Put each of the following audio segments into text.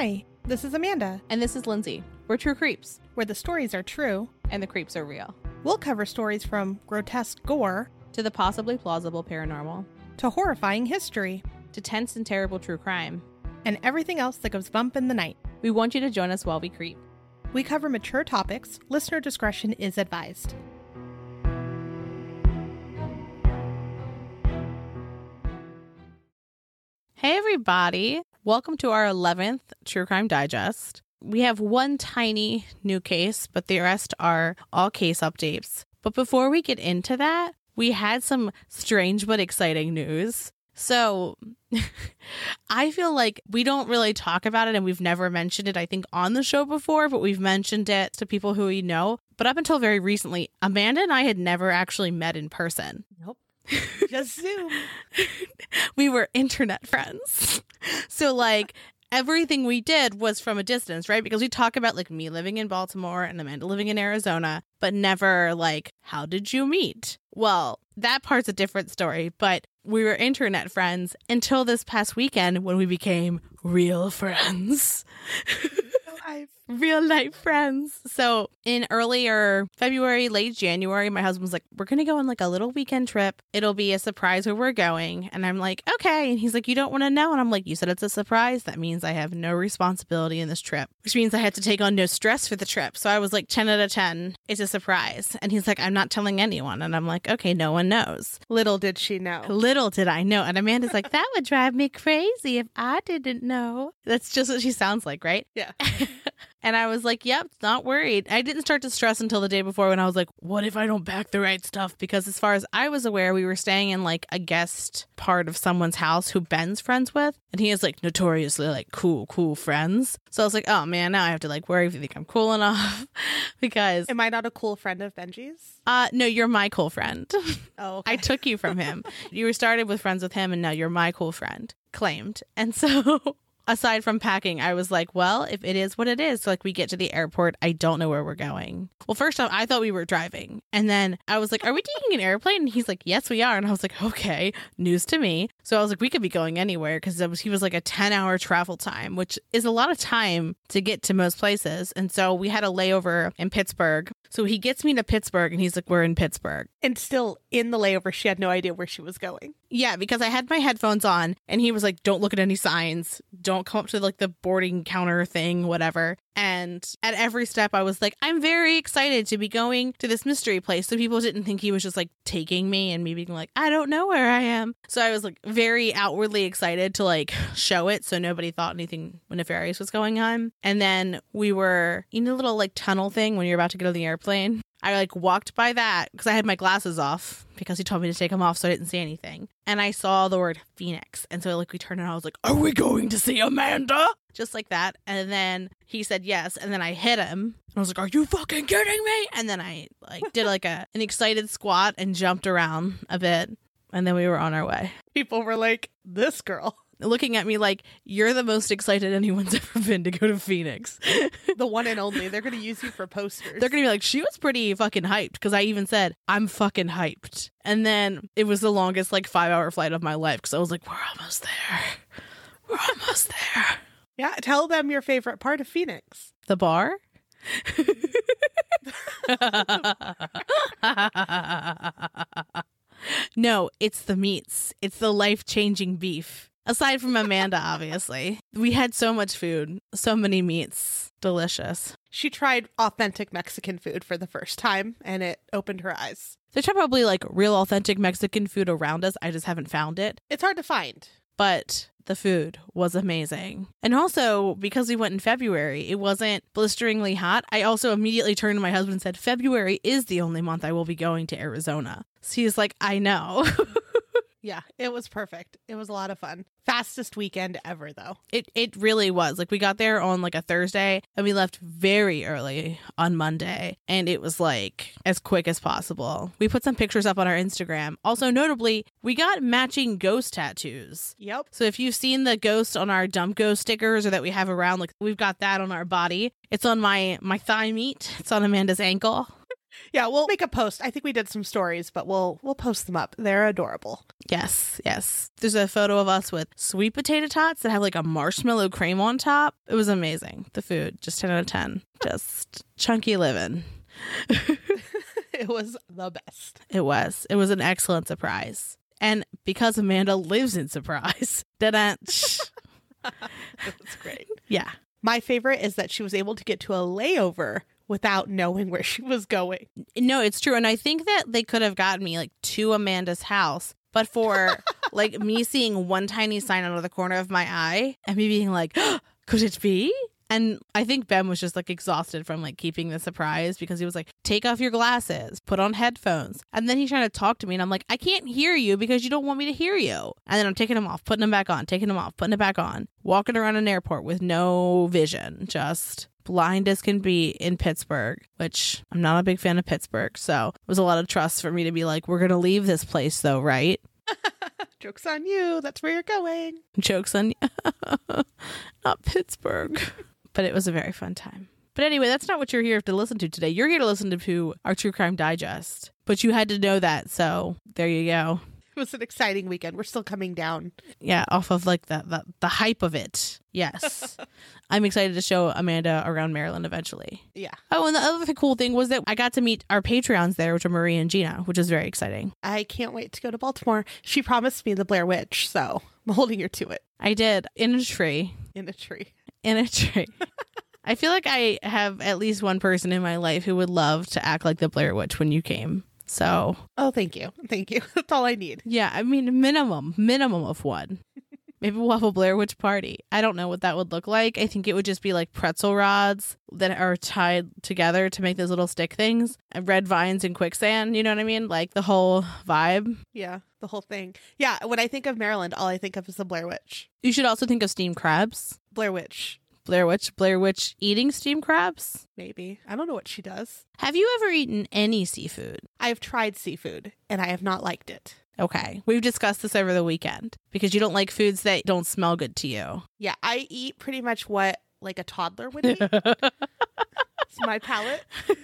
Hi, this is Amanda, And this is Lindsay. We're True Creeps, where the stories are true. and the creeps are real. We'll cover stories from grotesque gore To the possibly plausible paranormal, to horrifying history to tense and terrible true crime. and everything else that goes bump in the night. We want you to join us while we creep. We cover mature topics. Listener discretion is advised. Hey, everybody. Welcome to our 11th True Crime Digest. We have one tiny new case, but the rest are all case updates. But before we get into that, we had some strange but exciting news. So I feel like we don't really talk about it and we've never mentioned it, I think, on the show before, but we've mentioned it to people who we know. But up until very recently, Amanda and I had never actually met in person. Nope. Just Zoom. we were internet friends. So like everything we did was from a distance, right? Because we talk about like me living in Baltimore and Amanda living in Arizona, but never like how did you meet? Well, that part's a different story, but we were internet friends until this past weekend when we became real friends. real life friends. So in earlier February, late January, my husband was like, We're gonna go on like a little weekend trip. It'll be a surprise where we're going. And I'm like, Okay. And he's like, You don't wanna know? And I'm like, You said it's a surprise. That means I have no responsibility in this trip, which means I had to take on no stress for the trip. So I was like 10 out of 10. It's a surprise. And he's like, I'm not telling anyone. And I'm like, Okay, no one knows. Little did she know. Little did I know. And Amanda's like, That would drive me crazy if I didn't know. That's just what she sounds like, right? Yeah. And I was like, yep, not worried. I didn't start to stress until the day before when I was like, what if I don't pack the right stuff? Because as far as I was aware, we were staying in like a guest part of someone's house who Ben's friends with. And he has like notoriously like cool, cool friends. So I was like, oh man, now I have to like worry if you think I'm cool enough. because, Am I not a cool friend of Benji's? uh, no, you're my cool friend. Oh, I took you from him. you were started with friends with him, and now you're my cool friend, claimed. And so, aside from packing, I was like, well, if it is what it is, like we get to the airport, I don't know where we're going. Well, first off, I thought we were driving. And then I was like, are we taking an airplane? And he's like, yes, we are. And I was like, okay, news to me. So I was like, we could be going anywhere because he was like a 10 hour travel time, which is a lot of time to get to most places. And so we had a layover in Pittsburgh. So he gets me to Pittsburgh and he's like, we're in Pittsburgh. and still in the layover, she had no idea where she was going. Yeah, because I had my headphones on and he was like, don't look at any signs. Don't come up to like the boarding counter thing, whatever. And at every step, I was like, I'm very excited to be going to this mystery place. So people didn't think he was just like taking me and me being like, I don't know where I am. So I was like very outwardly excited to like show it. So nobody thought anything nefarious was going on. And then we were in a little like tunnel thing when you're about to get on the airplane. I like walked by that because I had my glasses off because he told me to take them off so I didn't see anything. And I saw the word Phoenix. And so like we turned and I was like, Are we going to see Amanda? Just like that. And then he said yes. And then I hit him. And I was like, Are you fucking kidding me? And then I like did like a an excited squat and jumped around a bit. And then we were on our way. People were like, this girl, Looking at me like you're the most excited anyone's ever been to go to Phoenix. the one and only. They're going to use you for posters. They're gonna be like, she was pretty fucking hyped because I even said, I'm fucking hyped. And then it was the longest like five hour flight of my life because I was like, we're almost there. We're almost there. yeah, tell them your favorite part of Phoenix. The bar? no, it's the meats. It's the life changing beef. Aside from Amanda, obviously. We had so much food, so many meats. Delicious. She tried authentic Mexican food for the first time and it opened her eyes. There's probably like real authentic Mexican food around us. I just haven't found it. It's hard to find. but the food was amazing. And also, because we went in February, it wasn't blisteringly hot. I also immediately turned to my husband and said, February is the only month I will be going to Arizona. So he's like, I know. Yeah, it was perfect. It was a lot of fun. Fastest weekend ever, though. It it really was. Like we got there on like a Thursday and we left very early on Monday and it was like as quick as possible. We put some pictures up on our Instagram. Also notably, we got matching ghost tattoos. Yep. So if you've seen the ghost on our dump ghost stickers or that we have around like we've got that on our body. It's on my my thigh meat. It's on Amanda's ankle. Yeah, we'll make a post. I think we did some stories, but we'll we'll post them up. They're adorable. Yes, yes. There's a photo of us with sweet potato tots that have like a marshmallow cream on top. It was amazing. The food, just 10 out of 10. Just chunky living. it was the best. It was. It was an excellent surprise. And because Amanda lives in surprise, was great. Yeah. My favorite is that she was able to get to a layover without knowing where she was going. No, it's true. And I think that they could have gotten me like to Amanda's house, but for like me seeing one tiny sign out of the corner of my eye and me being like, could it be? And I think Ben was just like exhausted from like keeping the surprise because he was like, take off your glasses, put on headphones. And then he's trying to talk to me and I'm like, I can't hear you because you don't want me to hear you. And then I'm taking them off, putting them back on, taking them off, putting it back on, walking around an airport with no vision, just blind as can be in Pittsburgh, which I'm not a big fan of Pittsburgh. So it was a lot of trust for me to be like, we're going to leave this place though, right? Joke's on you. That's where you're going. Joke's on you. not Pittsburgh. but it was a very fun time. But anyway, that's not what you're here to listen to today. You're here to listen to our True Crime Digest. But you had to know that, so there you go. It was an exciting weekend. We're still coming down. Yeah, off of like the the, the hype of it. Yes. I'm excited to show Amanda around Maryland eventually. Yeah. Oh, and the other cool thing was that I got to meet our Patreons there, which are Marie and Gina, which is very exciting. I can't wait to go to Baltimore. She promised me the Blair Witch, so I'm holding her to it. I did in a tree. In a tree. In a tree. I feel like I have at least one person in my life who would love to act like the Blair Witch when you came. So, oh, thank you. Thank you. That's all I need. Yeah, I mean, minimum, minimum of one. Maybe we'll have a Blair Witch party. I don't know what that would look like. I think it would just be like pretzel rods that are tied together to make those little stick things, and red vines and quicksand. You know what I mean? Like the whole vibe. Yeah, the whole thing. Yeah, when I think of Maryland, all I think of is the Blair Witch. You should also think of steamed crabs. Blair Witch. Blair Witch, Blair Witch eating steamed crabs? Maybe. I don't know what she does. Have you ever eaten any seafood? I've tried seafood and I have not liked it. Okay. We've discussed this over the weekend because you don't like foods that don't smell good to you. Yeah, I eat pretty much what like a toddler would eat. it's my palate.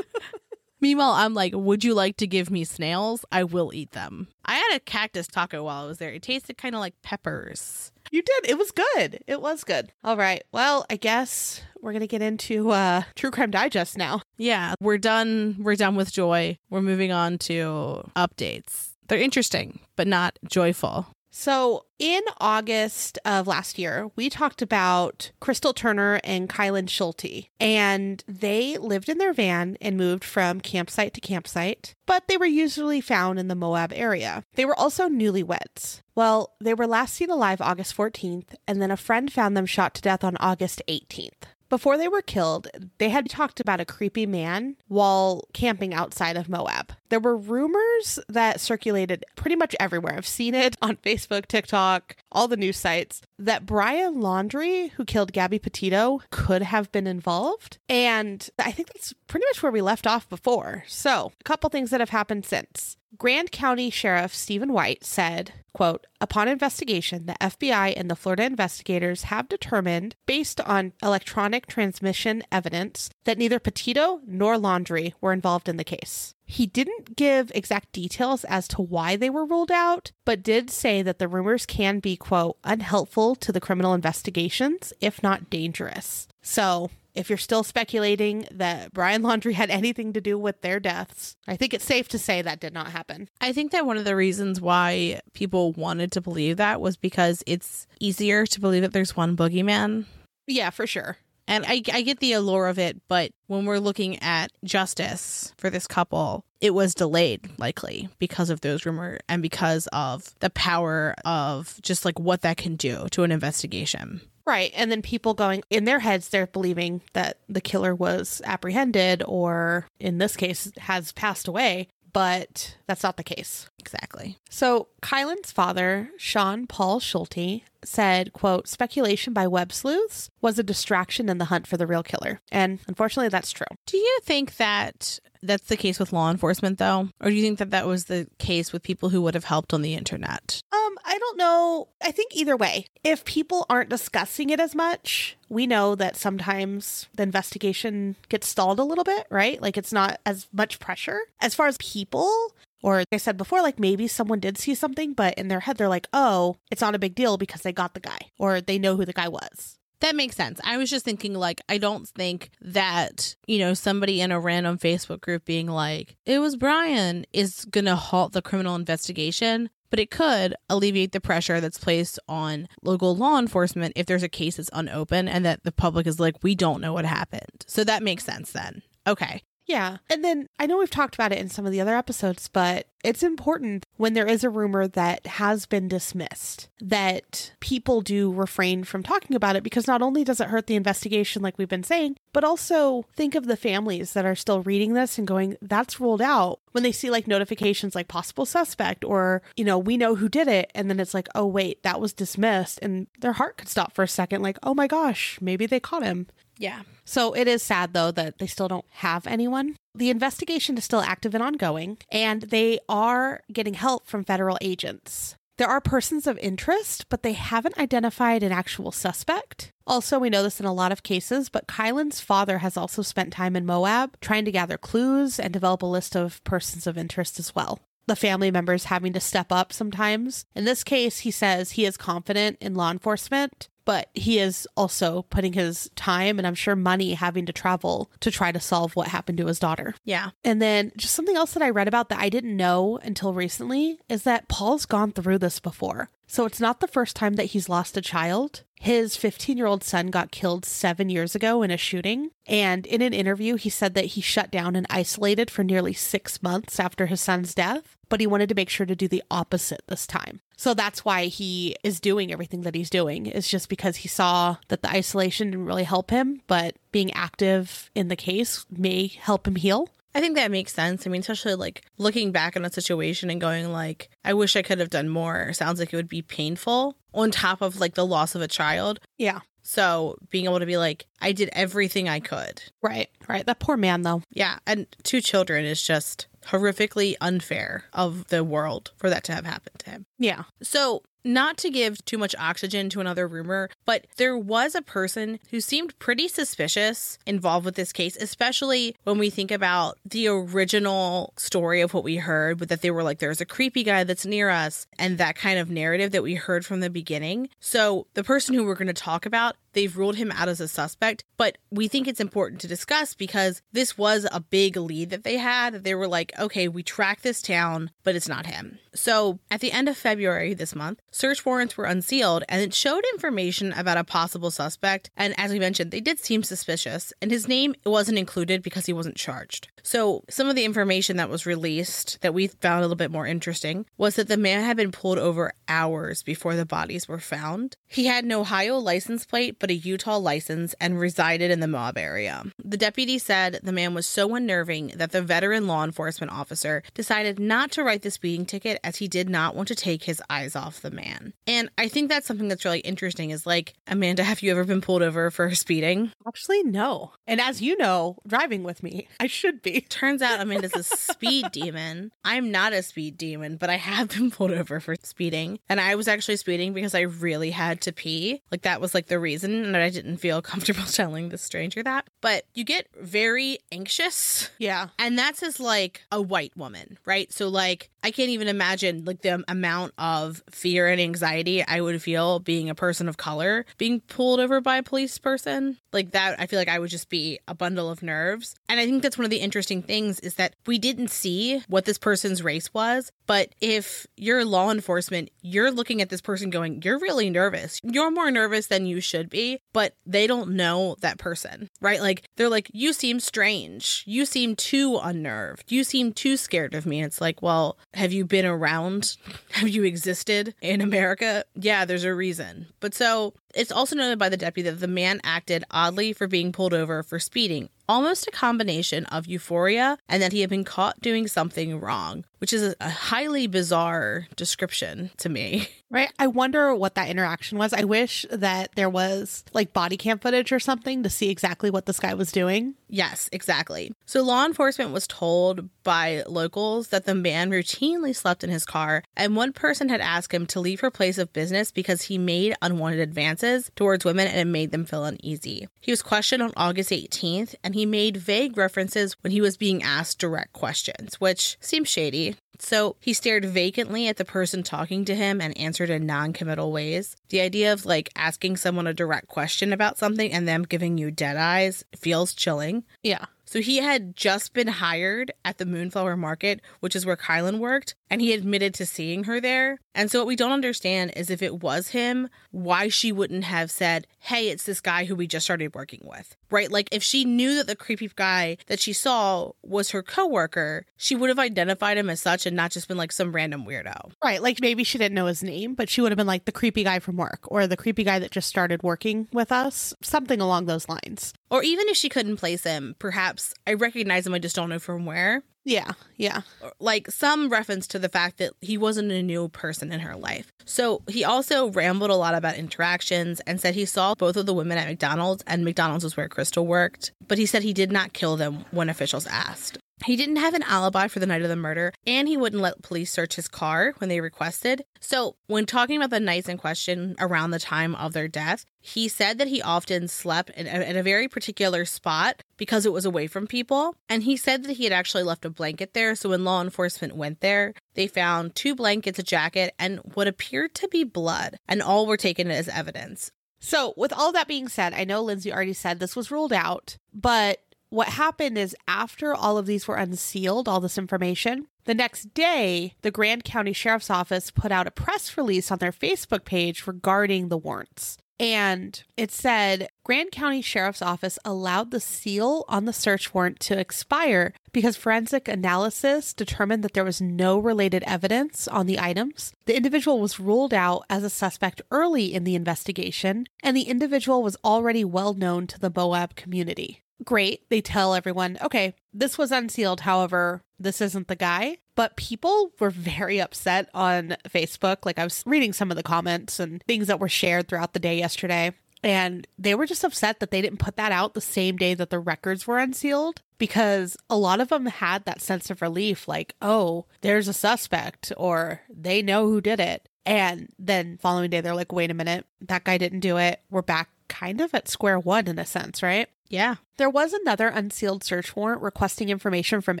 Meanwhile, I'm like, would you like to give me snails? I will eat them. I had a cactus taco while I was there. It tasted kind of like peppers. You did. It was good. It was good. All right. Well, I guess we're going to get into uh True Crime Digest now. Yeah, we're done. We're done with joy. We're moving on to updates. They're interesting, but not joyful. So, in August of last year, we talked about Crystal Turner and Kylen Schulte, and they lived in their van and moved from campsite to campsite, but they were usually found in the Moab area. They were also newlyweds. Well, they were last seen alive August 14th, and then a friend found them shot to death on August 18th. Before they were killed, they had talked about a creepy man while camping outside of Moab. There were rumors that circulated pretty much everywhere. I've seen it on Facebook, TikTok, all the news sites that Brian Laundrie, who killed Gabby Petito, could have been involved. And I think that's pretty much where we left off before. So, a couple things that have happened since. Grand County Sheriff Stephen White said, quote, upon investigation, the FBI and the Florida investigators have determined, based on electronic transmission evidence, that neither Petito nor Laundrie were involved in the case. He didn't give exact details as to why they were ruled out, but did say that the rumors can be, quote, unhelpful to the criminal investigations, if not dangerous. So, if you're still speculating that Brian Laundrie had anything to do with their deaths, I think it's safe to say that did not happen. I think that one of the reasons why people wanted to believe that was because it's easier to believe that there's one boogeyman. Yeah, for sure. And I, I get the allure of it, but when we're looking at justice for this couple, it was delayed likely because of those rumors and because of the power of just like what that can do to an investigation. Right. And then people going in their heads, they're believing that the killer was apprehended or, in this case, has passed away. But that's not the case. Exactly. So Kylen's father, Sean Paul Schulte, said, quote, speculation by web sleuths was a distraction in the hunt for the real killer. And unfortunately, that's true. Do you think that that's the case with law enforcement, though? Or do you think that that was the case with people who would have helped on the internet? Um, I don't know. I think either way, if people aren't discussing it as much, we know that sometimes the investigation gets stalled a little bit, right? Like it's not as much pressure. As far as people, or like I said before, like maybe someone did see something, but in their head they're like, oh, it's not a big deal because they got the guy or they know who the guy was. That makes sense. I was just thinking, like, I don't think that, you know, somebody in a random Facebook group being like, it was Brian is going to halt the criminal investigation, but it could alleviate the pressure that's placed on local law enforcement if there's a case that's unopened and that the public is like, we don't know what happened. So that makes sense then. Okay. Yeah. And then I know we've talked about it in some of the other episodes, but it's important when there is a rumor that has been dismissed that people do refrain from talking about it because not only does it hurt the investigation, like we've been saying, but also think of the families that are still reading this and going, that's ruled out when they see like notifications like possible suspect or, you know, we know who did it. And then it's like, oh, wait, that was dismissed. And their heart could stop for a second, like, oh my gosh, maybe they caught him. Yeah. So it is sad, though, that they still don't have anyone. The investigation is still active and ongoing, and they are getting help from federal agents. There are persons of interest, but they haven't identified an actual suspect. Also, we know this in a lot of cases, but Kylen's father has also spent time in Moab trying to gather clues and develop a list of persons of interest as well the family members having to step up sometimes. In this case, he says he is confident in law enforcement, but he is also putting his time and I'm sure money having to travel to try to solve what happened to his daughter. Yeah. And then just something else that I read about that I didn't know until recently is that Paul's gone through this before. So it's not the first time that he's lost a child. His 15 year old son got killed seven years ago in a shooting. And in an interview, he said that he shut down and isolated for nearly six months after his son's death, but he wanted to make sure to do the opposite this time. So that's why he is doing everything that he's doing, is just because he saw that the isolation didn't really help him, but being active in the case may help him heal. I think that makes sense. I mean, especially like looking back on a situation and going like, I wish I could have done more. Sounds like it would be painful on top of like the loss of a child. Yeah. So being able to be like, I did everything I could. Right, right. That poor man, though. Yeah. And two children is just horrifically unfair of the world for that to have happened to him. Yeah. So not to give too much oxygen to another rumor, but there was a person who seemed pretty suspicious involved with this case, especially when we think about the original story of what we heard, but that they were like, there's a creepy guy that's near us, and that kind of narrative that we heard from the beginning. So the person who we're going to talk about, they've ruled him out as a suspect, but we think it's important to discuss because this was a big lead that they had. They were like, okay, we track this town, but it's not him. So at the end of February this month, search warrants were unsealed and it showed information about a possible suspect. And as we mentioned, they did seem suspicious, and his name wasn't included because he wasn't charged. So some of the information that was released that we found a little bit more interesting was that the man had been pulled over hours before the bodies were found. He had an Ohio license plate, but a Utah license and resided in the Moab area. The deputy said the man was so unnerving that the veteran law enforcement officer decided not to write the speeding ticket as he did not want to take his eyes off the man. And I think that's something that's really interesting is like, Amanda, have you ever been pulled over for speeding? Actually, no. And as you know, driving with me, I should be. Turns out Amanda's a speed demon. I'm not a speed demon, but I have been pulled over for speeding. And I was actually speeding because I really had to pee. Like that was like the reason and I didn't feel comfortable telling the stranger that. But you get very anxious. Yeah. And that's as like a white woman, right? So like I can't even imagine like the amount of fear and anxiety I would feel being a person of color being pulled over by a police person. Like that I feel like I would just be a bundle of nerves. And I think that's one of the interesting things is that we didn't see what this person's race was, but if you're law enforcement, you're looking at this person going, "You're really nervous. You're more nervous than you should be." But they don't know that person, right? Like they're like, "You seem strange. You seem too unnerved. You seem too scared of me." And it's like, "Well, have you been around? Have you existed in America? Yeah, there's a reason. But so it's also noted by the deputy that the man acted oddly for being pulled over for speeding almost a combination of euphoria and that he had been caught doing something wrong, which is a, highly bizarre description to me. Right. I wonder what that interaction was. I wish that there was like body cam footage or something to see exactly what this guy was doing. Yes, exactly. So law enforcement was told by locals that the man routinely slept in his car, and one person had asked him to leave her place of business because he made unwanted advances towards women and it made them feel uneasy. He was questioned on August 18th, and he made vague references when he was being asked direct questions, which seems shady. So he stared vacantly at the person talking to him and answered in non committal ways. The idea of like asking someone a direct question about something and them giving you dead eyes feels chilling. Yeah. So he had just been hired at the Moonflower Market, which is where Kylen worked, and he admitted to seeing her there. And so what we don't understand is if it was him, why she wouldn't have said, Hey, it's this guy who we just started working with. Right? Like if she knew that the creepy guy that she saw was her coworker, she would have identified him as such and not just been like some random weirdo. Right. Like maybe she didn't know his name, but she would have been like the creepy guy from work or the creepy guy that just started working with us, something along those lines. Or even if she couldn't place him, perhaps I recognize him, I just don't know from where. Yeah. Yeah. Like some reference to the fact that he wasn't a new person in her life. So he also rambled a lot about interactions and said he saw both of the women at McDonald's, and McDonald's was where Crystal worked, but he said he did not kill them when officials asked. He didn't have an alibi for the night of the murder, and he wouldn't let police search his car when they requested. So, when talking about the nights in question around the time of their death, he said that he often slept in a, in a very particular spot because it was away from people. And he said that he had actually left a blanket there. So, when law enforcement went there, they found two blankets, a jacket, and what appeared to be blood, and all were taken as evidence. So, with all that being said, I know Lindsay already said this was ruled out, but what happened is after all of these were unsealed, all this information, the next day, the Grand County Sheriff's Office put out a press release on their Facebook page regarding the warrants. And it said Grand County Sheriff's Office allowed the seal on the search warrant to expire because forensic analysis determined that there was no related evidence on the items. The individual was ruled out as a suspect early in the investigation, and the individual was already well known to the Moab community great. They tell everyone, okay, this was unsealed. However, this isn't the guy. But people were very upset on Facebook. Like I was reading some of the comments and things that were shared throughout the day yesterday. And they were just upset that they didn't put that out the same day that the records were unsealed because a lot of them had that sense of relief like, oh, there's a suspect or they know who did it. And then following day, they're like, wait a minute, that guy didn't do it. We're back kind of at square one in a sense, right? Yeah. There was another unsealed search warrant requesting information from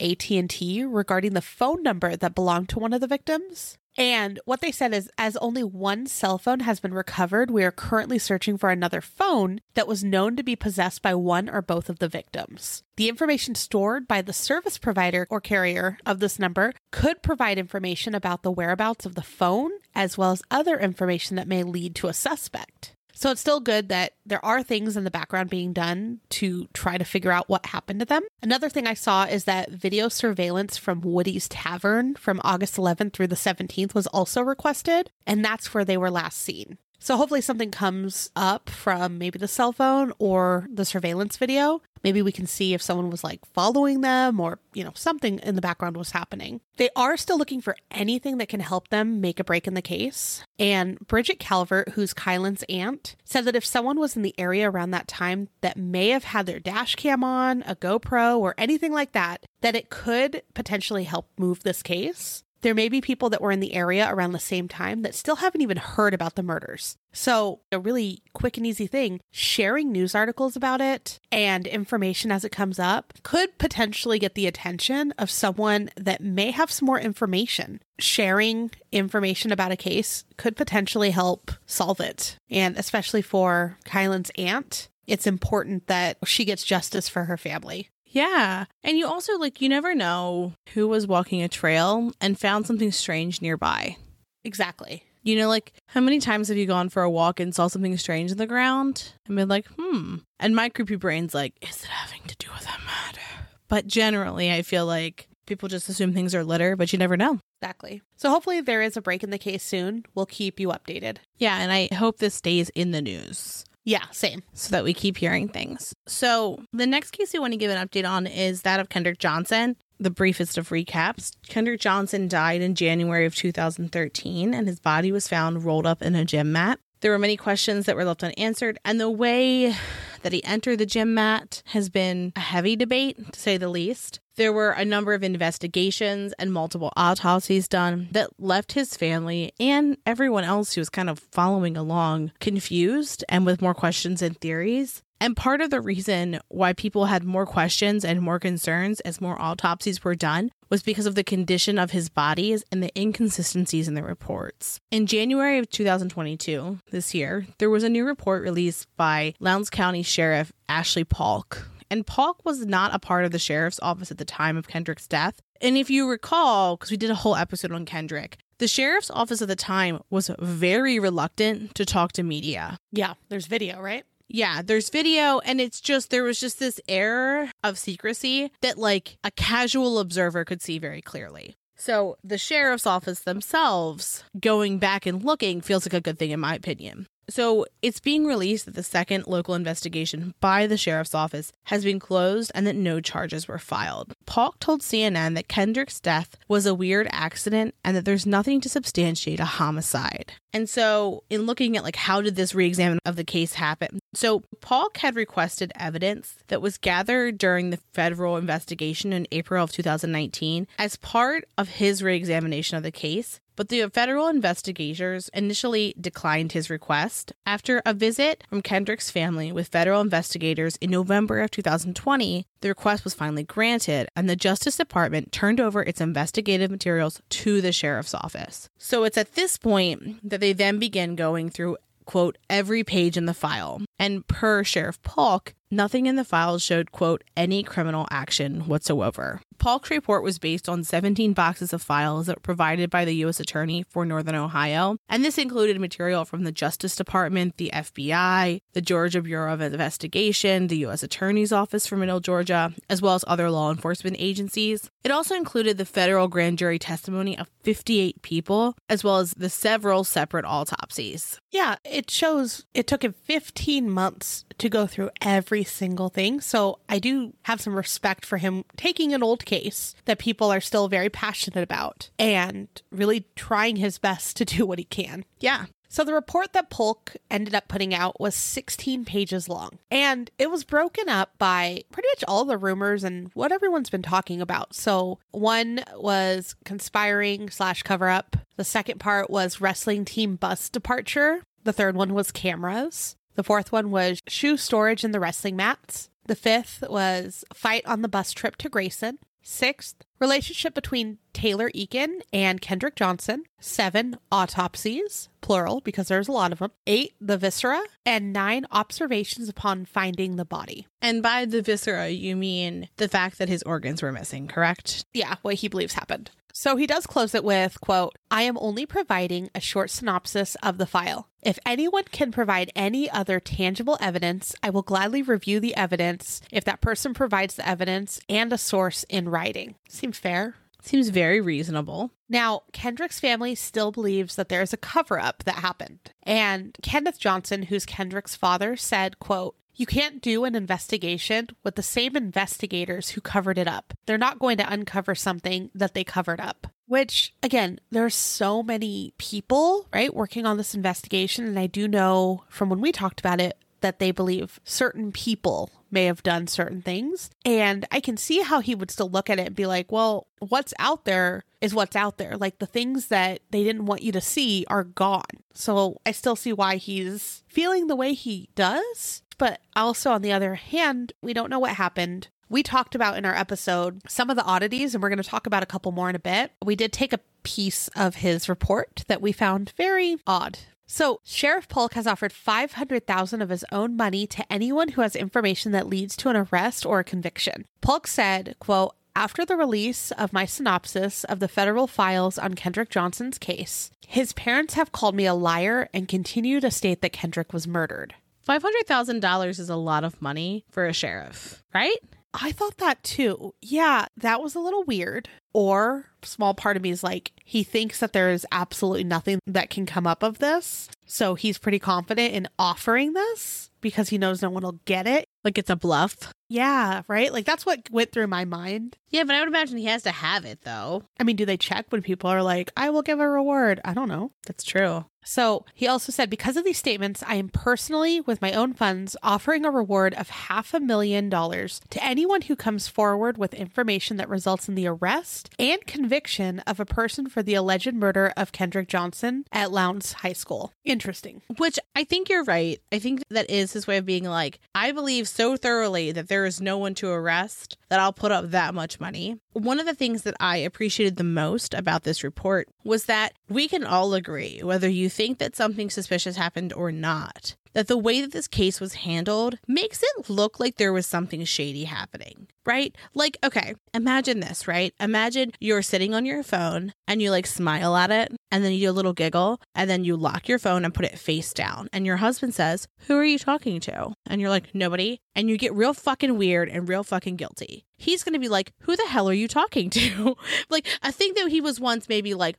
AT&T regarding the phone number that belonged to one of the victims. And what they said is as only one cell phone has been recovered, we are currently searching for another phone that was known to be possessed by one or both of the victims. The information stored by the service provider or carrier of this number could provide information about the whereabouts of the phone as well as other information that may lead to a suspect. So it's still good that there are things in the background being done to try to figure out what happened to them. Another thing I saw is that video surveillance from Woody's Tavern from August 11th through the 17th was also requested, and that's where they were last seen. So hopefully something comes up from maybe the cell phone or the surveillance video. Maybe we can see if someone was like following them or, you know, something in the background was happening. They are still looking for anything that can help them make a break in the case. And Bridget Calvert, who's Kylen's aunt, said that if someone was in the area around that time that may have had their dash cam on, a GoPro, or anything like that, that it could potentially help move this case. There may be people that were in the area around the same time that still haven't even heard about the murders. So, a really quick and easy thing sharing news articles about it and information as it comes up could potentially get the attention of someone that may have some more information. Sharing information about a case could potentially help solve it. And especially for Kylen's aunt, it's important that she gets justice for her family. Yeah. And you also, like, you never know who was walking a trail and found something strange nearby. Exactly. You know, like, how many times have you gone for a walk and saw something strange in the ground and been like, hmm. And my creepy brain's like, is it having to do with a matter? But generally, I feel like people just assume things are litter, but you never know. Exactly. So hopefully there is a break in the case soon. We'll keep you updated. Yeah. And I hope this stays in the news. Yeah, same. so that we keep hearing things. So, the next case we want to give an update on is that of Kendrick Johnson. The briefest of recaps Kendrick Johnson died in January of 2013, and his body was found rolled up in a gym mat. There were many questions that were left unanswered, and the way that he entered the gym mat has been a heavy debate, to say the least. There were a number of investigations and multiple autopsies done that left his family and everyone else who was kind of following along confused and with more questions and theories. And part of the reason why people had more questions and more concerns as more autopsies were done was because of the condition of his bodies and the inconsistencies in the reports. In January of 2022, this year, there was a new report released by Lowndes County Sheriff Ashley Paulk. And Paulk was not a part of the sheriff's office at the time of Kendrick's death. And if you recall, because we did a whole episode on Kendrick, the sheriff's office at the time was very reluctant to talk to media. Yeah, there's video, right? Yeah, there's video, and it's just there was just this air of secrecy that, like, a casual observer could see very clearly. So, the sheriff's office themselves going back and looking feels like a good thing, in my opinion. So, it's being released that the second local investigation by the sheriff's office has been closed and that no charges were filed. Paulk told CNN that Kendrick's death was a weird accident and that there's nothing to substantiate a homicide. And so, in looking at like how did this reexamination of the case happen? So, Paulk had requested evidence that was gathered during the federal investigation in April of 2019 as part of his reexamination of the case. But the federal investigators initially declined his request. After a visit from Kendrick's family with federal investigators in November of 2020, the request was finally granted, and the Justice Department turned over its investigative materials to the sheriff's office. So it's at this point that they then begin going through quote, every page in the file. And per Sheriff Paulk, nothing in the files showed, quote, any criminal action whatsoever. Paulk's report was based on 17 boxes of files that were provided by the U.S. Attorney for Northern Ohio, and this included material from the Justice Department, the FBI, the Georgia Bureau of Investigation, the U.S. Attorney's Office for Middle Georgia, as well as other law enforcement agencies. It also included the federal grand jury testimony of 58 people, as well as the several separate autopsies. Yeah, it shows it took him 15 months to go through every single thing. So I do have some respect for him taking an old case that people are still very passionate about and really trying his best to do what he can. Yeah. So the report that Paulk ended up putting out was 16 pages long, and it was broken up by pretty much all the rumors and what everyone's been talking about. So one was conspiring slash cover up. The second part was wrestling team bus departure. The third one was cameras. The fourth one was shoe storage in the wrestling mats. The fifth was fight on the bus trip to Grayson. Sixth, relationship between Taylor Eakin and Kendrick Johnson. Seven, autopsies, plural, because there's a lot of them. Eight, the viscera. And nine, observations upon finding the body. And by the viscera, you mean the fact that his organs were missing, correct? Yeah, what he believes happened. So he does close it with, quote, I am only providing a short synopsis of the file. If anyone can provide any other tangible evidence, I will gladly review the evidence if that person provides the evidence and a source in writing. Seems fair. Seems very reasonable. Now, Kendrick's family still believes that there is a cover up that happened. And Kenneth Johnson, who's Kendrick's father, said, quote, you can't do an investigation with the same investigators who covered it up. They're not going to uncover something that they covered up. Which, again, there's so many people, right, working on this investigation. And I do know from when we talked about it that they believe certain people may have done certain things. And I can see how he would still look at it and be like, well, what's out there is what's out there. Like the things that they didn't want you to see are gone. So I still see why he's feeling the way he does. But also, on the other hand, we don't know what happened. We talked about in our episode some of the oddities, and we're going to talk about a couple more in a bit. We did take a piece of his report that we found very odd. So, Sheriff Paulk has offered 500,000 of his own money to anyone who has information that leads to an arrest or a conviction. Paulk said, quote, after the release of my synopsis of the federal files on Kendrick Johnson's case, his parents have called me a liar and continue to state that Kendrick was murdered. $500,000 is a lot of money for a sheriff, right? I thought that too. Yeah, that was a little weird. Or small part of me is like he thinks that there is absolutely nothing that can come up of this. So he's pretty confident in offering this because he knows no one will get it. Like it's a bluff. Yeah, right? Like that's what went through my mind. Yeah, but I would imagine he has to have it though. I mean, do they check when people are like, I will give a reward? I don't know. That's true. So he also said, because of these statements, I am personally, with my own funds, offering a reward of half a million dollars to anyone who comes forward with information that results in the arrest and conviction of a person for the alleged murder of Kendrick Johnson at Lowndes High School. Interesting. Which I think you're right. I think that is his way of being like, I believe so thoroughly that there is no one to arrest that I'll put up that much money. One of the things that I appreciated the most about this report was that we can all agree, whether you think that something suspicious happened or not, that the way that this case was handled makes it look like there was something shady happening, right? Like, okay, imagine this, right? Imagine you're sitting on your phone and you like smile at it and then you do a little giggle and then you lock your phone and put it face down. And your husband says, Who are you talking to? And you're like, Nobody. And you get real fucking weird and real fucking guilty. He's going to be like, Who the hell are you talking to? like, I think that he was once maybe like,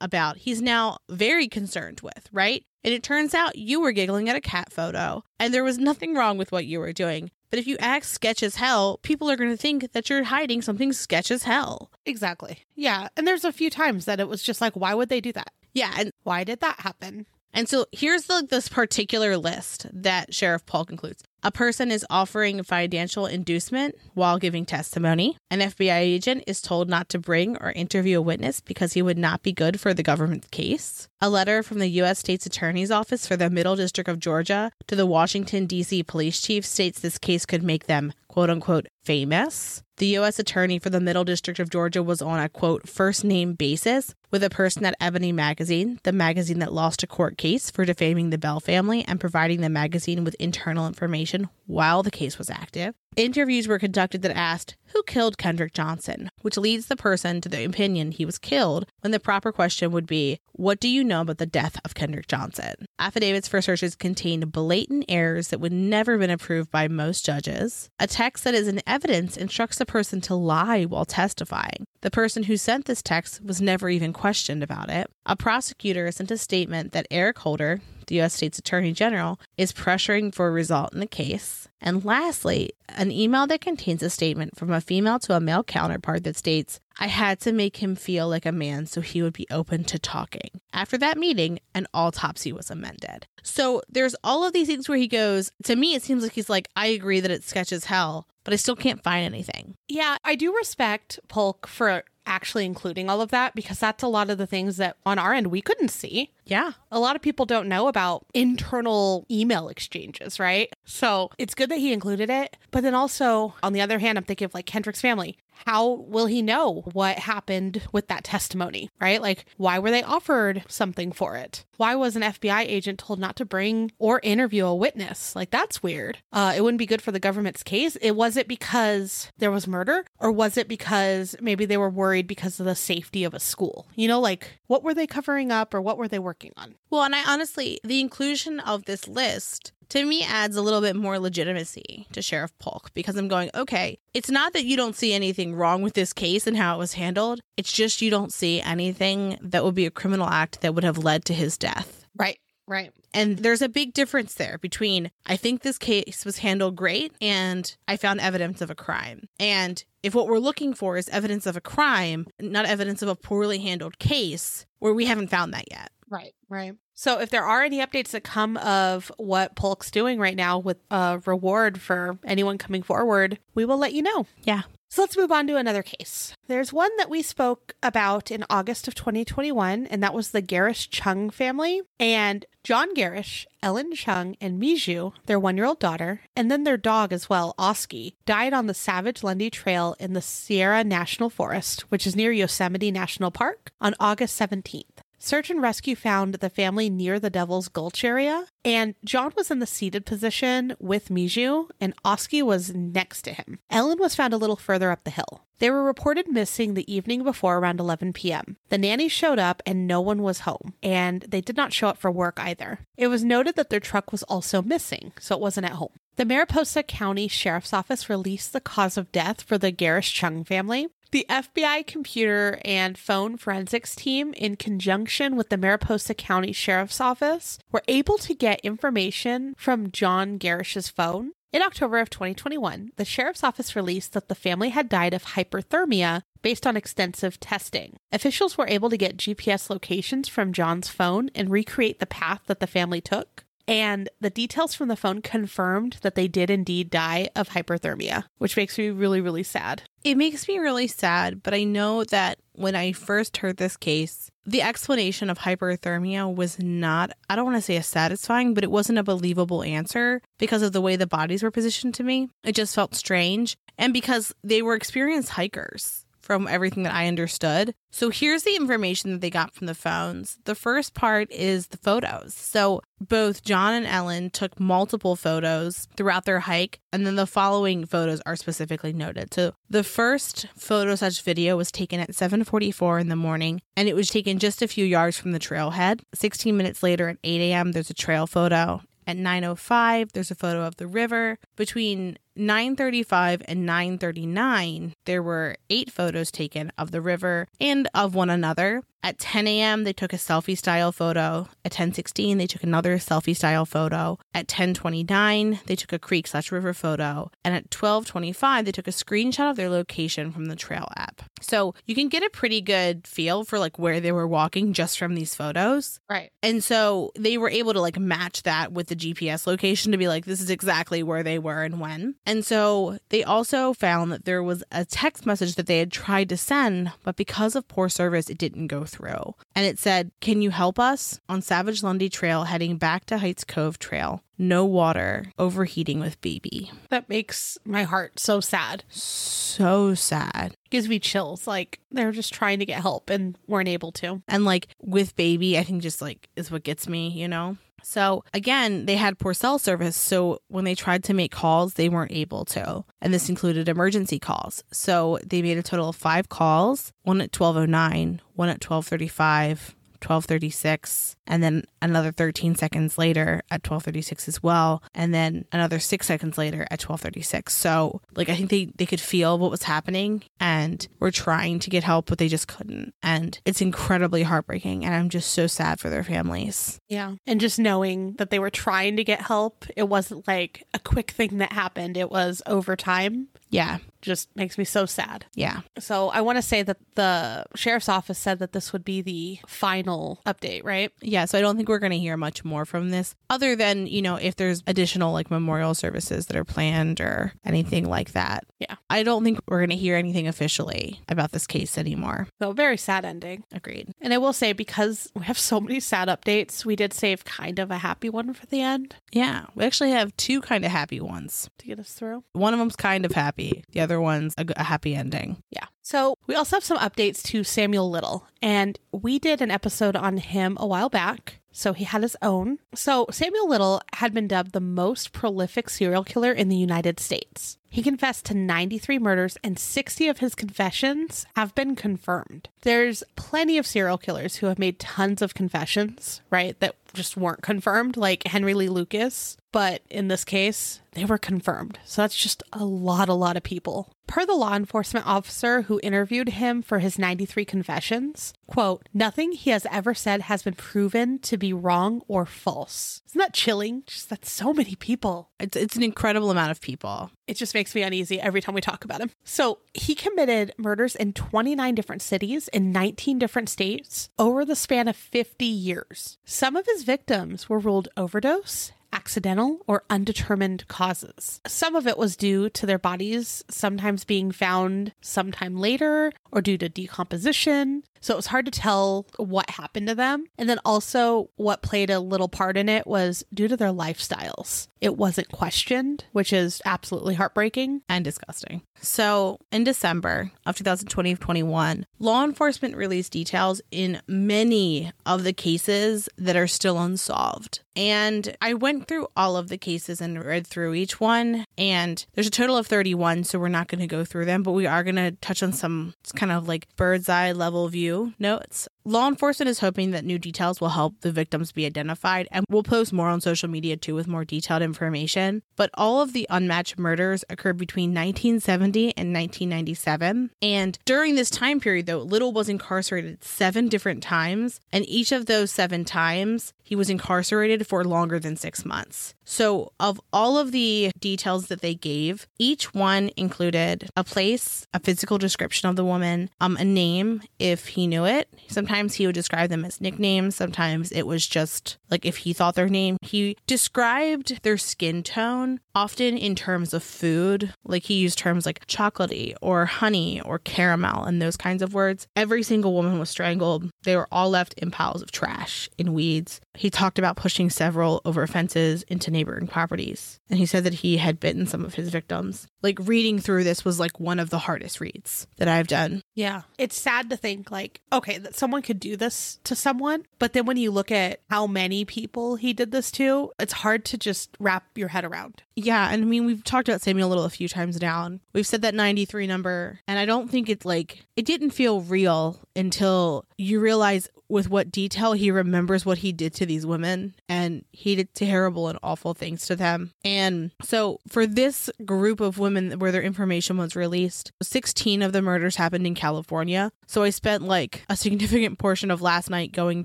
About, he's now very concerned with, right? And it turns out you were giggling at a cat photo and there was nothing wrong with what you were doing. But if you act sketch as hell, people are going to think that you're hiding something sketch as hell. Exactly. Yeah. And there's a few times that it was just like, why would they do that? Yeah. And, Why did that happen? and so here's the, this particular list that Sheriff Paulk concludes. A person is offering financial inducement while giving testimony. An FBI agent is told not to bring or interview a witness because he would not be good for the government's case. A letter from the U.S. State's Attorney's Office for the Middle District of Georgia to the Washington, D.C. police chief states this case could make them, quote unquote, famous. The U.S. Attorney for the Middle District of Georgia was on a, quote, first name basis with a person at Ebony Magazine, the magazine that lost a court case for defaming the Bell family and providing the magazine with internal information while the case was active. Interviews were conducted that asked, Who killed Kendrick Johnson? which leads the person to the opinion he was killed when the proper question would be, What do you know about the death of Kendrick Johnson? Affidavits for searches contained blatant errors that would never have been approved by most judges. A text that is in evidence instructs the person to lie while testifying. The person who sent this text was never even questioned about it. A prosecutor sent a statement that Eric Holder, the U.S. State's Attorney General, is pressuring for a result in the case. And lastly, an email that contains a statement from a female to a male counterpart that states, I had to make him feel like a man so he would be open to talking. After that meeting, an autopsy was amended. So there's all of these things where he goes, to me, it seems like he's like, I agree that it's sketch as hell, but I still can't find anything. Yeah, I do respect Paulk for actually including all of that because that's a lot of the things that on our end we couldn't see. Yeah. A lot of people don't know about internal email exchanges, right? So it's good that he included it. But then also, on the other hand, I'm thinking of like Kendrick's family. How will he know what happened with that testimony, right? Like, why were they offered something for it? Why was an FBI agent told not to bring or interview a witness? Like, that's weird. Uh, it wouldn't be good for the government's case. It was it because there was murder, or was it because maybe they were worried because of the safety of a school? You know, like what were they covering up or what were they working on? Well, and I honestly, the inclusion of this list to me adds a little bit more legitimacy to Sheriff Paulk because I'm going, okay, it's not that you don't see anything wrong with this case and how it was handled. It's just you don't see anything that would be a criminal act that would have led to his death. Right, right. And there's a big difference there between I think this case was handled great and I found evidence of a crime. And if what we're looking for is evidence of a crime, not evidence of a poorly handled case, where we haven't found that yet. Right, right. So if there are any updates that come of what Paulk's doing right now with a reward for anyone coming forward, we will let you know. Yeah. So let's move on to another case. There's one that we spoke about in August of 2021, and that was the Gerrish Chung family. And John Gerrish, Ellen Chung, and Miju, their one year old daughter, and then their dog as well, Oski, died on the Savage Lundy Trail in the Sierra National Forest, which is near Yosemite National Park, on August 17th. Search and rescue found the family near the Devil's Gulch area, and John was in the seated position with Miju, and Oski was next to him. Ellen was found a little further up the hill. They were reported missing the evening before around 11 p.m. The nanny showed up and no one was home, and they did not show up for work either. It was noted that their truck was also missing, so it wasn't at home. The Mariposa County Sheriff's Office released the cause of death for the Gerrish Chung family. The FBI computer and phone forensics team, in conjunction with the Mariposa County Sheriff's Office, were able to get information from John Gerrish's phone. In October of 2021, the Sheriff's Office released that the family had died of hyperthermia based on extensive testing. Officials were able to get GPS locations from John's phone and recreate the path that the family took. And the details from the phone confirmed that they did indeed die of hyperthermia, which makes me really, really sad. It makes me really sad, but I know that when I first heard this case, the explanation of hyperthermia was not, I don't want to say a satisfying, but it wasn't a believable answer because of the way the bodies were positioned to me. It just felt strange. And because they were experienced hikers from everything that I understood. So here's the information that they got from the phones. The first part is the photos. So both John and Ellen took multiple photos throughout their hike, and then the following photos are specifically noted. So the first photo such video was taken at 7:44 in the morning, and it was taken just a few yards from the trailhead. 16 minutes later at 8 a.m., there's a trail photo. At 9:05, there's a photo of the river. Between 9:35 and 9:39, there were eight photos taken of the river and of one another. At 10 a.m., they took a selfie style photo. At 10:16, they took another selfie style photo. At 10:29, they took a creek slash river photo. And at 12:25, they took a screenshot of their location from the trail app. So you can get a pretty good feel for like where they were walking just from these photos. Right. And so they were able to like match that with the GPS location to be like, this is exactly where they were and when. And so they also found that there was a text message that they had tried to send, but because of poor service, it didn't go through. And it said, Can you help us on Savage Lundy Trail heading back to Hites Cove Trail? No water, overheating with baby. That makes my heart so sad. So sad. Gives me chills. Like they're just trying to get help and weren't able to. And like with baby, I think just like is what gets me, you know? So again, they had poor cell service. So when they tried to make calls, they weren't able to. And this included emergency calls. So they made a total of five calls, one at 1209, one at 1235, 1236 and then another 13 seconds later at 1236 as well and then another 6 seconds later at 1236 so like i think they they could feel what was happening and were trying to get help but they just couldn't and it's incredibly heartbreaking and i'm just so sad for their families Yeah. And just knowing that they were trying to get help, it wasn't like a quick thing that happened. It was over time. yeah Just makes me so sad. yeah So I want to say that the sheriff's office said that this would be the final update, right? yeah so i don't think we're going to hear much more from this other than you know if there's additional like memorial services that are planned or anything like that Yeah. i don't think we're going to hear anything officially about this case anymore So very sad ending. agreed And I will say because we have so many sad updates, we did save kind of a happy one for the end yeah we actually have two kind of happy ones to get us through. one of them's kind of happy the other one's a happy ending Yeah. So we also have some updates to Samuel Little, and we did an episode on him a while back. So he had his own. So Samuel Little had been dubbed the most prolific serial killer in the United States. He confessed to 93 murders, and 60 of his confessions have been confirmed. There's plenty of serial killers who have made tons of confessions, right, that just weren't confirmed, like Henry Lee Lucas. But in this case, they were confirmed. So that's just a lot, a lot of people. Per the law enforcement officer who interviewed him for his 93 confessions, quote, nothing he has ever said has been proven to be wrong or false. Isn't that chilling? Just that's so many people. it's, it's an incredible amount of people It just makes me uneasy every time we talk about him. So he committed murders in 29 different cities in 19 different states over the span of 50 years. Some of his victims were ruled overdose. Accidental or undetermined causes. Some of it was due to their bodies sometimes being found sometime later or due to decomposition. So it was hard to tell what happened to them. And then also, what played a little part in it was due to their lifestyles. It wasn't questioned, which is absolutely heartbreaking. and disgusting. So, in December of 2020-21, law enforcement released details in many of the cases that are still unsolved. And I went through all of the cases and read through each one, and there's a total of 31, so we're not going to go through them, but we are going to touch on some kind of like bird's eye level view notes. Law enforcement is hoping that new details will help the victims be identified, and we'll post more on social media too with more detailed information. But all of the unmatched murders occurred between 1970 and 1997. And during this time period, though, Little was incarcerated seven different times, and each of those seven times, he was incarcerated for longer than six months. So, of all of the details that they gave, each one included a place, a physical description of the woman, um, a name if he knew it. Sometimes he would describe them as nicknames. Sometimes it was just like if he thought their name. He described their skin tone often in terms of food. Like he used terms like chocolatey or honey or caramel and those kinds of words. Every single woman was strangled. They were all left in piles of trash, in weeds. He talked about pushing several over fences into neighboring properties. And he said that he had bitten some of his victims. Like reading through this was like one of the hardest reads that I've done. Yeah. It's sad to think, like, okay, that someone could do this to someone. But then when you look at how many people he did this to, it's hard to just wrap your head around. Yeah, and I mean we've talked about Samuel Little a few times now. And we've said that 93 number, and I don't think it's like it didn't feel real until you realize with what detail he remembers what he did to these women and he did terrible and awful things to them. And so for this group of women where their information was released, 16 of the murders happened in California. So I spent like a significant portion of last night going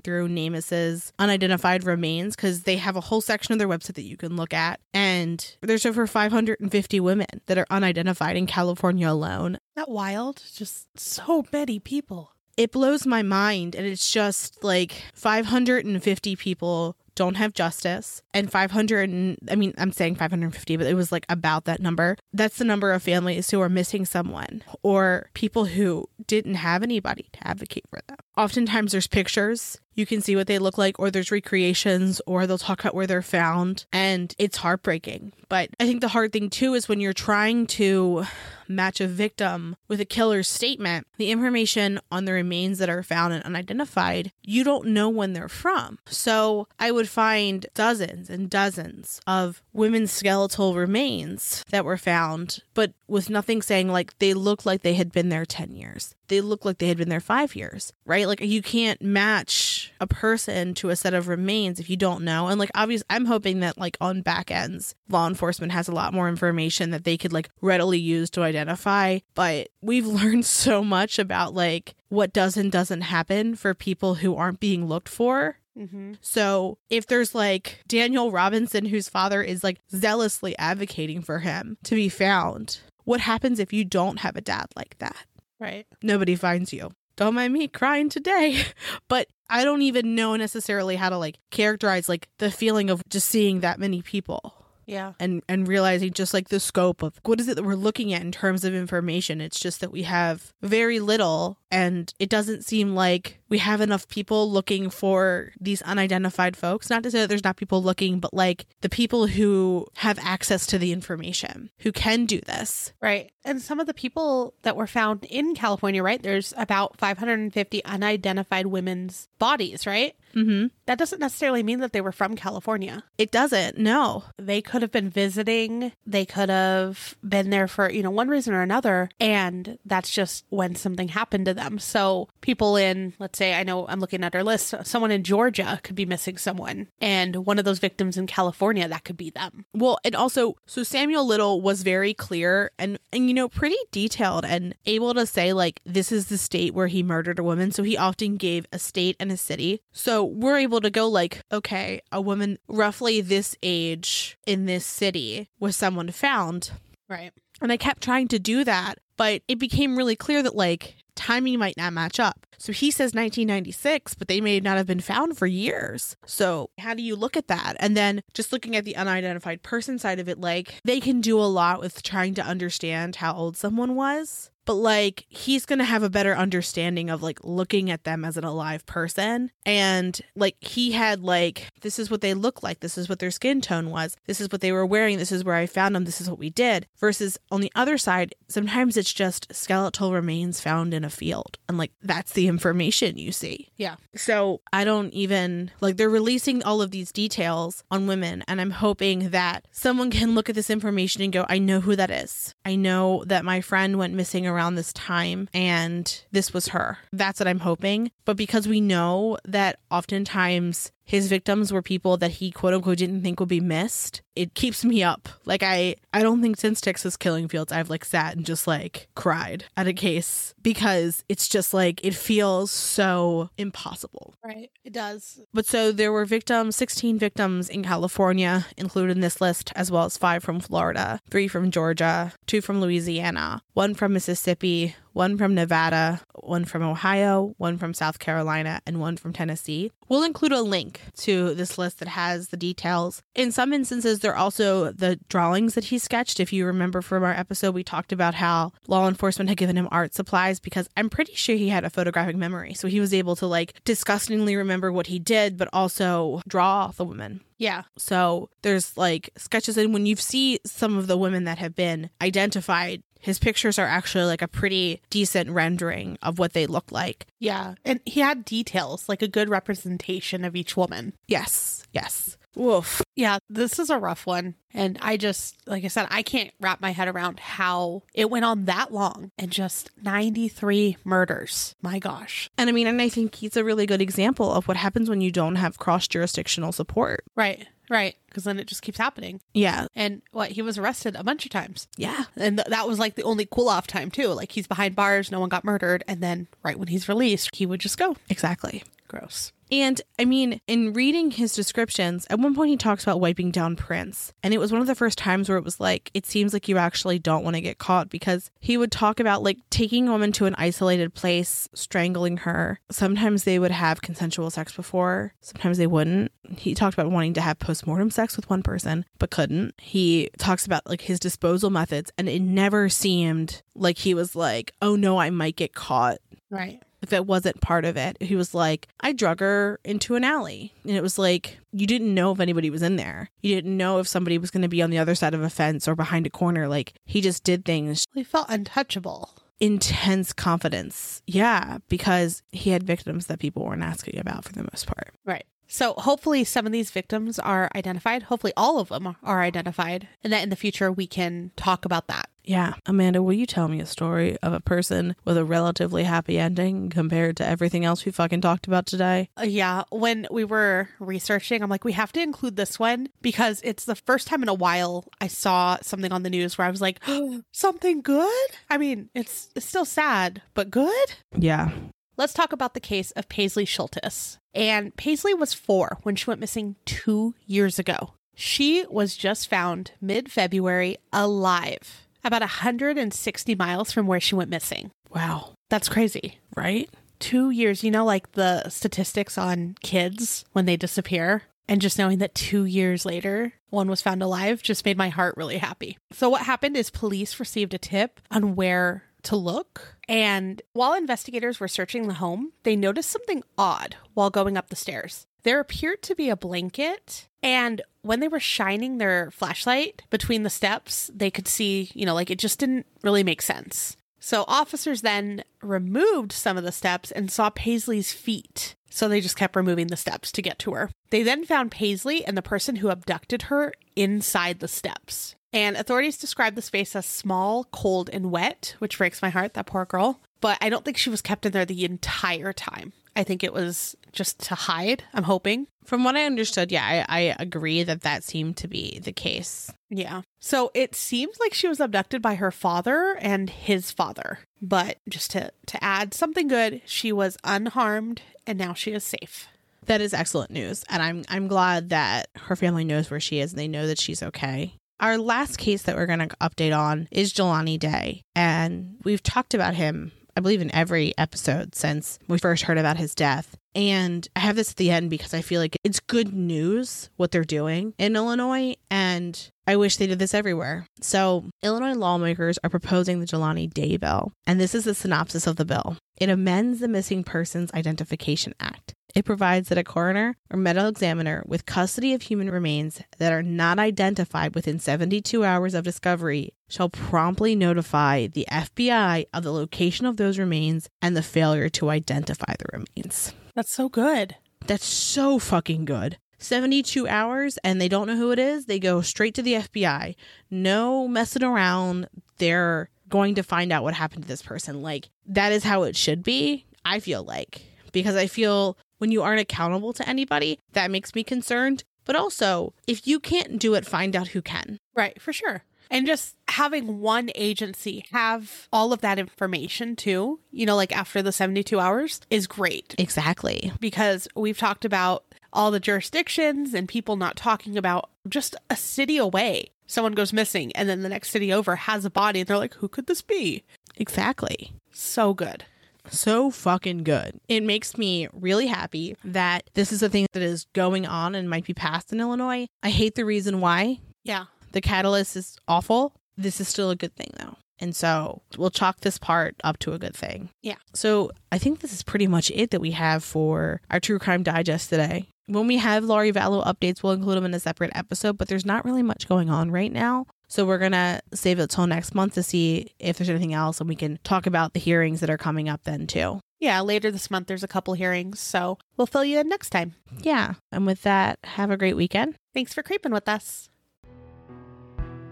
through NamUs's unidentified remains because they have a whole section of their website that you can look at. And there's over 550 women that are unidentified in California alone. That wild? Just so many people. It blows my mind. And it's just like 550 people don't have justice and 500 and, i mean i'm saying 550 but it was like about that number that's the number of families who are missing someone or people who didn't have anybody to advocate for them oftentimes there's pictures you can see what they look like or there's recreations or they'll talk about where they're found. And it's heartbreaking. But i think the hard thing too is when you're trying to match a victim with a killer's statement the information on the remains that are found and unidentified you don't know when they're from. So i would find dozens and dozens of women's skeletal remains that were found but with nothing saying like they look like they had been there 10 years. They look like they had been there five years, right? Like you can't match a person to a set of remains if you don't know. And like obviously I'm hoping that like on back ends, law enforcement has a lot more information that they could like readily use to identify. But we've learned so much about like what does and doesn't happen for people who aren't being looked for Mm-hmm. so if there's like Daniel Robinson, whose father is like zealously advocating for him to be found, what happens if you don't have a dad like that? Right. Nobody finds you. Don't mind me crying today. but I don't even know necessarily how to like characterize like the feeling of just seeing that many people Yeah. and and realizing just like the scope of what is it that we're looking at in terms of information it's just that we have very little and it doesn't seem like we have enough people looking for these unidentified folks not to say that there's not people looking but like the people who have access to the information who can do this Right. And some of the people that were found in California, right? There's about 550 unidentified women's bodies, right? mhm That doesn't necessarily mean that they were from California. it doesn't no They could have been visiting, they could have been there for, you know, one reason or another. And that's just when something happened to them. So people in, let's say, I know I'm looking at our list, someone in Georgia could be missing someone. And one of those victims in California, that could be them. Well, and also, so Samuel Little was very clear and, and, you know, pretty detailed and able to say, like, this is the state where he murdered a woman. So he often gave a state and a city. So we're able to go, like, okay, a woman roughly this age in this city was someone found. Right. And I kept trying to do that, but it became really clear that, like, timing might not match up. So he says 1996, but they may not have been found for years. So how do you look at that? And then just looking at the unidentified person side of it, like they can do a lot with trying to understand how old someone was. But like he's going to have a better understanding of like looking at them as an alive person. And like he had like, this is what they look like. This is what their skin tone was. This is what they were wearing. This is where I found them. This is what we did. Versus on the other side, sometimes it's just skeletal remains found in a field. And like that's the information you see. Yeah. So I don't even like they're releasing all of these details on women. And I'm hoping that someone can look at this information and go, I know who that is. I know that my friend went missing around this time and this was her. That's what I'm hoping. But because we know that oftentimes his victims were people that he quote unquote didn't think would be missed it keeps me up like i i don't think since texas killing fields i've like sat and just like cried at a case because it's just like it feels so impossible Right. It does. but so there were victims 16 victims in california included in this list as well as five from florida three from georgia two from louisiana one from mississippi one from Nevada, one from Ohio, one from South Carolina, and one from Tennessee. We'll include a link to this list that has the details. In some instances, there are also the drawings that he sketched. If you remember from our episode, we talked about how law enforcement had given him art supplies because I'm pretty sure he had a photographic memory. So he was able to like disgustingly remember what he did, but also draw the women. Yeah. So there's like sketches, and when you see some of the women that have been identified, his pictures are actually like a pretty decent rendering of what they look like. Yeah. And he had details, like a good representation of each woman. Yes, yes. Woof. Yeah, this is a rough one. And I just, like I said, I can't wrap my head around how it went on that long and just 93 murders. My gosh. And I mean, and I think he's a really good example of what happens when you don't have cross jurisdictional support. Right, right. Because then it just keeps happening. Yeah, And what, he was arrested a bunch of times. yeah. And th- that was like the only cool off time, too. Like he's behind bars, no one got murdered. And then right when he's released, he would just go. Exactly. Gross. And I mean, in reading his descriptions, at one point he talks about wiping down prints. And it was one of the first times where it was like, it seems like you actually don't want to get caught because he would talk about like taking a woman to an isolated place, strangling her. Sometimes they would have consensual sex before, sometimes they wouldn't. He talked about wanting to have postmortem sex with one person, but couldn't. He talks about like his disposal methods, and it never seemed like he was like, oh no, I might get caught Right. If it wasn't part of it. He was like, I drug her into an alley. And it was like, you didn't know if anybody was in there. You didn't know if somebody was going to be on the other side of a fence or behind a corner. Like, he just did things. He felt untouchable. Intense confidence. Yeah, because he had victims that people weren't asking about for the most part. Right. So hopefully some of these victims are identified. Hopefully all of them are identified. And that in the future we can talk about that. Yeah. Amanda, will you tell me a story of a person with a relatively happy ending compared to everything else we fucking talked about today? Uh, yeah. When we were researching, I'm like, we have to include this one because it's the first time in a while I saw something on the news where I was like, something good? I mean, it's, it's still sad, but good? Yeah. Let's talk about the case of Paisley Shultis. And Paisley was four when she went missing two years ago. She was just found mid February alive, about 160 miles from where she went missing. Wow. That's crazy. Right? Two years, you know, like the statistics on kids when they disappear. And just knowing that two years later, one was found alive just made my heart really happy. So, what happened is police received a tip on where to look. And while investigators were searching the home, they noticed something odd while going up the stairs. There appeared to be a blanket. And when they were shining their flashlight between the steps, they could see, you know, like it just didn't really make sense. So officers then removed some of the steps and saw Paisley's feet. So they just kept removing the steps to get to her. They then found Paisley and the person who abducted her inside the steps. And authorities described the space as small, cold, and wet, which breaks my heart, that poor girl. But I don't think she was kept in there the entire time. I think it was just to hide, I'm hoping. From what I understood, yeah, I, I agree that that seemed to be the case. Yeah. So it seems like she was abducted by her father and his father. But just to, to add something good, she was unharmed and now she is safe. That is excellent news, and I'm I'm glad that her family knows where she is and they know that she's okay. Our last case that we're going to update on is Jelani Day, and we've talked about him I believe in every episode since we first heard about his death. And I have this at the end because I feel like it's good news what they're doing in Illinois, and I wish they did this everywhere. So, Illinois lawmakers are proposing the Jelani Day bill, and this is the synopsis of the bill. It amends the Missing Persons Identification Act. It provides that a coroner or medical examiner with custody of human remains that are not identified within 72 hours of discovery shall promptly notify the FBI of the location of those remains and the failure to identify the remains. That's so good. That's so fucking good. 72 hours and they don't know who it is, they go straight to the FBI. No messing around. They're going to find out what happened to this person. Like, that is how it should be, I feel like. Because I feel when you aren't accountable to anybody, that makes me concerned. But also, if you can't do it, find out who can. Right, for sure. And just having one agency have all of that information too, you know, like after the 72 hours is great Exactly. because we've talked about all the jurisdictions and people not talking about just a city away. Someone goes missing and then the next city over has a body and they're like, who could this be? Exactly. So good. So fucking good. It makes me really happy that this is a thing that is going on and might be passed in Illinois. I hate the reason why. Yeah. The catalyst is awful. This is still a good thing though. And so we'll chalk this part up to a good thing. Yeah. So I think this is pretty much it that we have for our true crime digest today. When we have Laurie Vallow updates, we'll include them in a separate episode, but there's not really much going on right now. So we're going to save it till next month to see if there's anything else and we can talk about the hearings that are coming up then too. Yeah. Later this month, there's a couple hearings. So we'll fill you in next time. Yeah. And with that, have a great weekend. Thanks for creeping with us.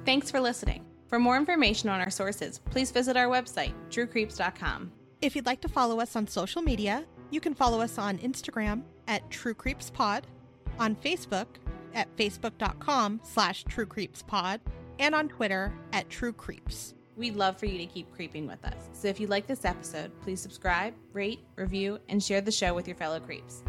Thanks for listening. For more information on our sources, please visit our website, truecreeps.com. If you'd like to follow us on social media, you can follow us on Instagram at True Creeps Pod, on Facebook at facebook.com slash True Creeps Pod, and on Twitter at True Creeps. We'd love for you to keep creeping with us. So if you like this episode, please subscribe, rate, review, and share the show with your fellow creeps.